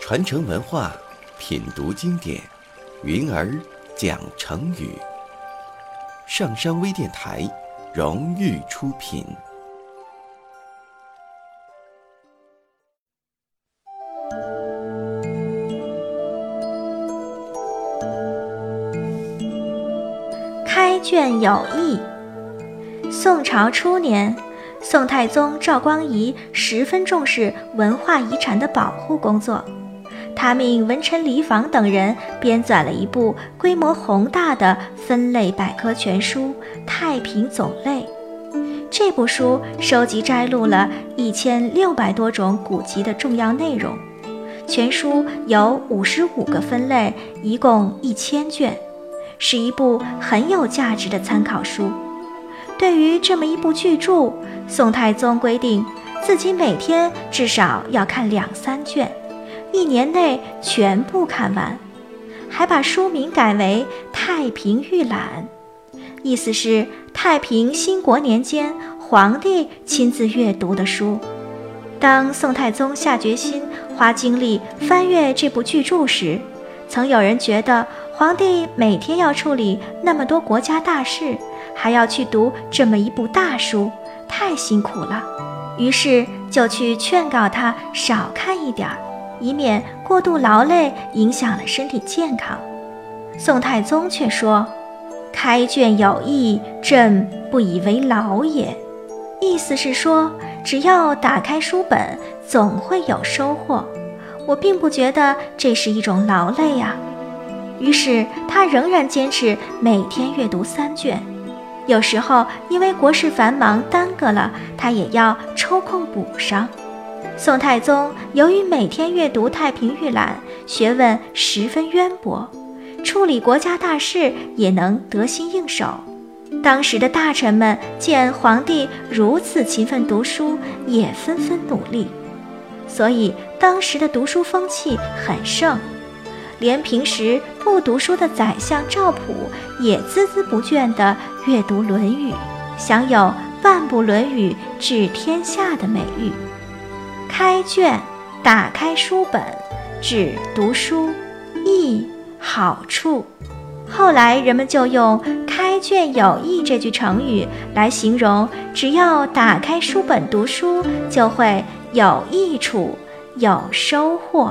传承文化，品读经典，云儿讲成语。上山微电台荣誉出品。开卷有益。宋朝初年。宋太宗赵光仪十分重视文化遗产的保护工作，他命文臣李昉等人编纂了一部规模宏大的分类百科全书《太平种类》。这部书收集摘录了一千六百多种古籍的重要内容，全书有五十五个分类，一共一千卷，是一部很有价值的参考书。对于这么一部巨著，宋太宗规定自己每天至少要看两三卷，一年内全部看完，还把书名改为《太平御览》，意思是太平兴国年间皇帝亲自阅读的书。当宋太宗下决心花精力翻阅这部巨著时，曾有人觉得皇帝每天要处理那么多国家大事。还要去读这么一部大书，太辛苦了。于是就去劝告他少看一点儿，以免过度劳累影响了身体健康。宋太宗却说：“开卷有益，朕不以为劳也。”意思是说，只要打开书本，总会有收获。我并不觉得这是一种劳累呀。于是他仍然坚持每天阅读三卷。有时候因为国事繁忙耽搁了，他也要抽空补上。宋太宗由于每天阅读《太平御览》，学问十分渊博，处理国家大事也能得心应手。当时的大臣们见皇帝如此勤奋读书，也纷纷努力，所以当时的读书风气很盛。连平时不读书的宰相赵普也孜孜不倦地阅读《论语》，享有“万部《论语》治天下”的美誉。开卷，打开书本，指读书，益好处。后来人们就用“开卷有益”这句成语来形容，只要打开书本读书，就会有益处，有收获。